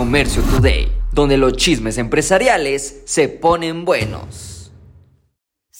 Comercio Today, donde los chismes empresariales se ponen buenos.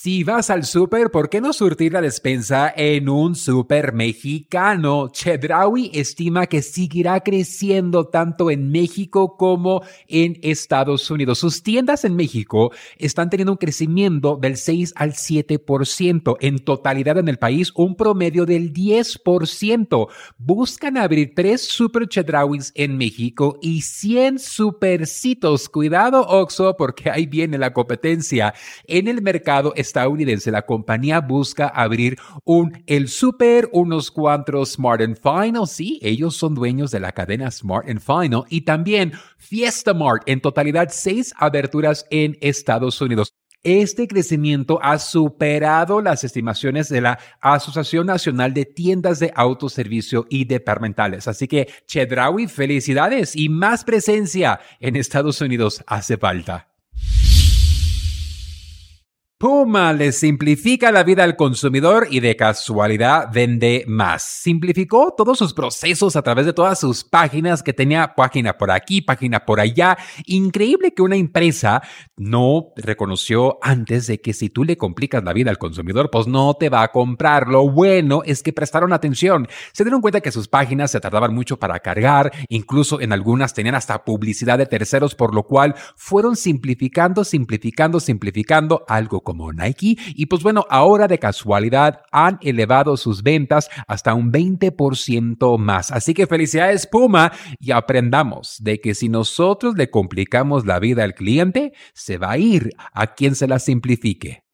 Si vas al súper, ¿por qué no surtir la despensa en un súper mexicano? Chedraui estima que seguirá creciendo tanto en México como en Estados Unidos. Sus tiendas en México están teniendo un crecimiento del 6 al 7%. En totalidad en el país, un promedio del 10%. Buscan abrir tres super Chedrauis en México y 100 supercitos. Cuidado, Oxo, porque ahí viene la competencia. En el mercado estadounidense, la compañía busca abrir un El Super, unos cuantos Smart and Final. Sí, ellos son dueños de la cadena Smart and Final y también Fiesta Mart. En totalidad, seis aberturas en Estados Unidos. Este crecimiento ha superado las estimaciones de la Asociación Nacional de Tiendas de Autoservicio y Departamentales. Así que, Chedraui, felicidades y más presencia en Estados Unidos hace falta. Puma le simplifica la vida al consumidor y de casualidad vende más. Simplificó todos sus procesos a través de todas sus páginas que tenía página por aquí, página por allá. Increíble que una empresa no reconoció antes de que si tú le complicas la vida al consumidor, pues no te va a comprar. Lo bueno es que prestaron atención. Se dieron cuenta que sus páginas se tardaban mucho para cargar, incluso en algunas tenían hasta publicidad de terceros, por lo cual fueron simplificando, simplificando, simplificando algo como Nike. Y pues bueno, ahora de casualidad han elevado sus ventas hasta un 20% más. Así que felicidades Puma y aprendamos de que si nosotros le complicamos la vida al cliente, se va a ir a quien se la simplifique.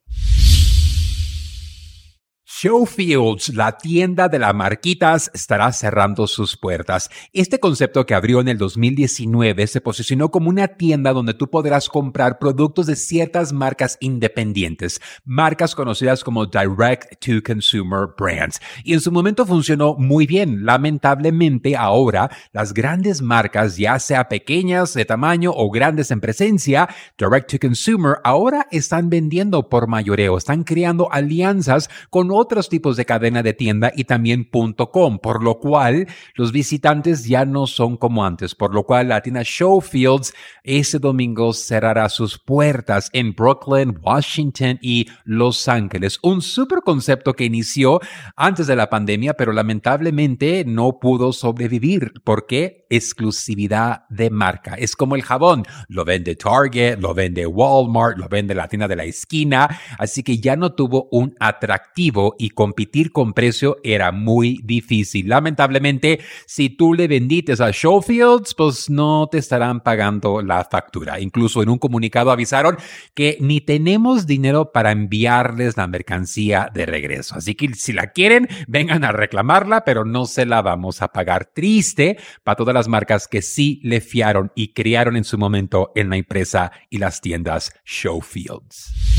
Showfields, la tienda de las marquitas, estará cerrando sus puertas. Este concepto que abrió en el 2019 se posicionó como una tienda donde tú podrás comprar productos de ciertas marcas independientes, marcas conocidas como Direct to Consumer Brands. Y en su momento funcionó muy bien. Lamentablemente ahora las grandes marcas, ya sea pequeñas de tamaño o grandes en presencia, Direct to Consumer, ahora están vendiendo por mayoreo, están creando alianzas con otros otros tipos de cadena de tienda y también .com, por lo cual los visitantes ya no son como antes, por lo cual la tienda Showfields ese domingo cerrará sus puertas en Brooklyn, Washington y Los Ángeles. Un super concepto que inició antes de la pandemia, pero lamentablemente no pudo sobrevivir. porque Exclusividad de marca. Es como el jabón. Lo vende Target, lo vende Walmart, lo vende la tienda de la esquina. Así que ya no tuvo un atractivo y competir con precio era muy difícil. Lamentablemente, si tú le vendites a Showfields, pues no te estarán pagando la factura. Incluso en un comunicado avisaron que ni tenemos dinero para enviarles la mercancía de regreso. Así que si la quieren, vengan a reclamarla, pero no se la vamos a pagar. Triste para todas las marcas que sí le fiaron y criaron en su momento en la empresa y las tiendas Showfields.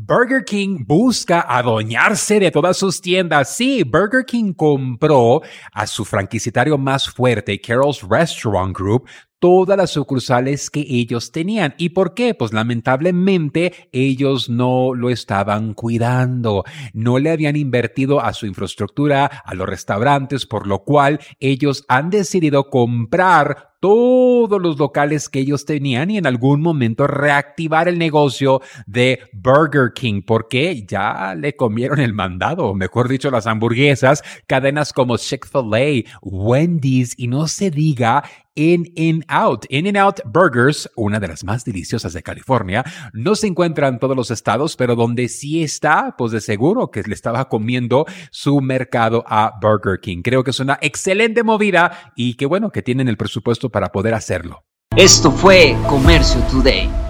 Burger King busca adueñarse de todas sus tiendas. Sí, Burger King compró a su franquiciatario más fuerte, Carol's Restaurant Group, todas las sucursales que ellos tenían. ¿Y por qué? Pues lamentablemente ellos no lo estaban cuidando, no le habían invertido a su infraestructura, a los restaurantes, por lo cual ellos han decidido comprar todos los locales que ellos tenían y en algún momento reactivar el negocio de Burger King porque ya le comieron el mandado, mejor dicho, las hamburguesas, cadenas como Chick-fil-A, Wendy's y no se diga In n Out. In n Out Burgers, una de las más deliciosas de California, no se encuentra en todos los estados, pero donde sí está, pues de seguro que le estaba comiendo su mercado a Burger King. Creo que es una excelente movida y qué bueno que tienen el presupuesto para poder hacerlo. Esto fue Comercio Today.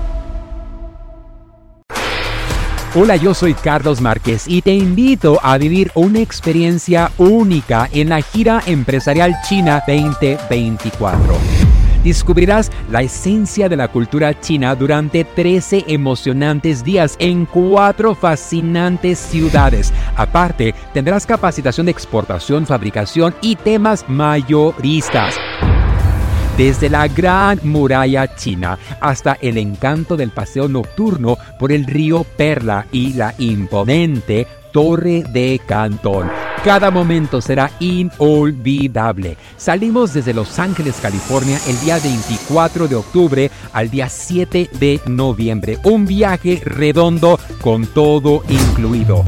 Hola, yo soy Carlos Márquez y te invito a vivir una experiencia única en la gira empresarial China 2024 descubrirás la esencia de la cultura china durante 13 emocionantes días en cuatro fascinantes ciudades. Aparte, tendrás capacitación de exportación, fabricación y temas mayoristas desde la gran muralla china hasta el encanto del paseo nocturno por el río Perla y la imponente Torre de Cantón. Cada momento será inolvidable. Salimos desde Los Ángeles, California, el día 24 de octubre al día 7 de noviembre. Un viaje redondo con todo incluido.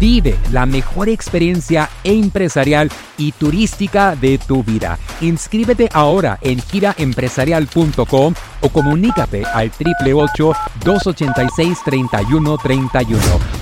Vive la mejor experiencia empresarial y turística de tu vida. Inscríbete ahora en giraempresarial.com o comunícate al 888 286 3131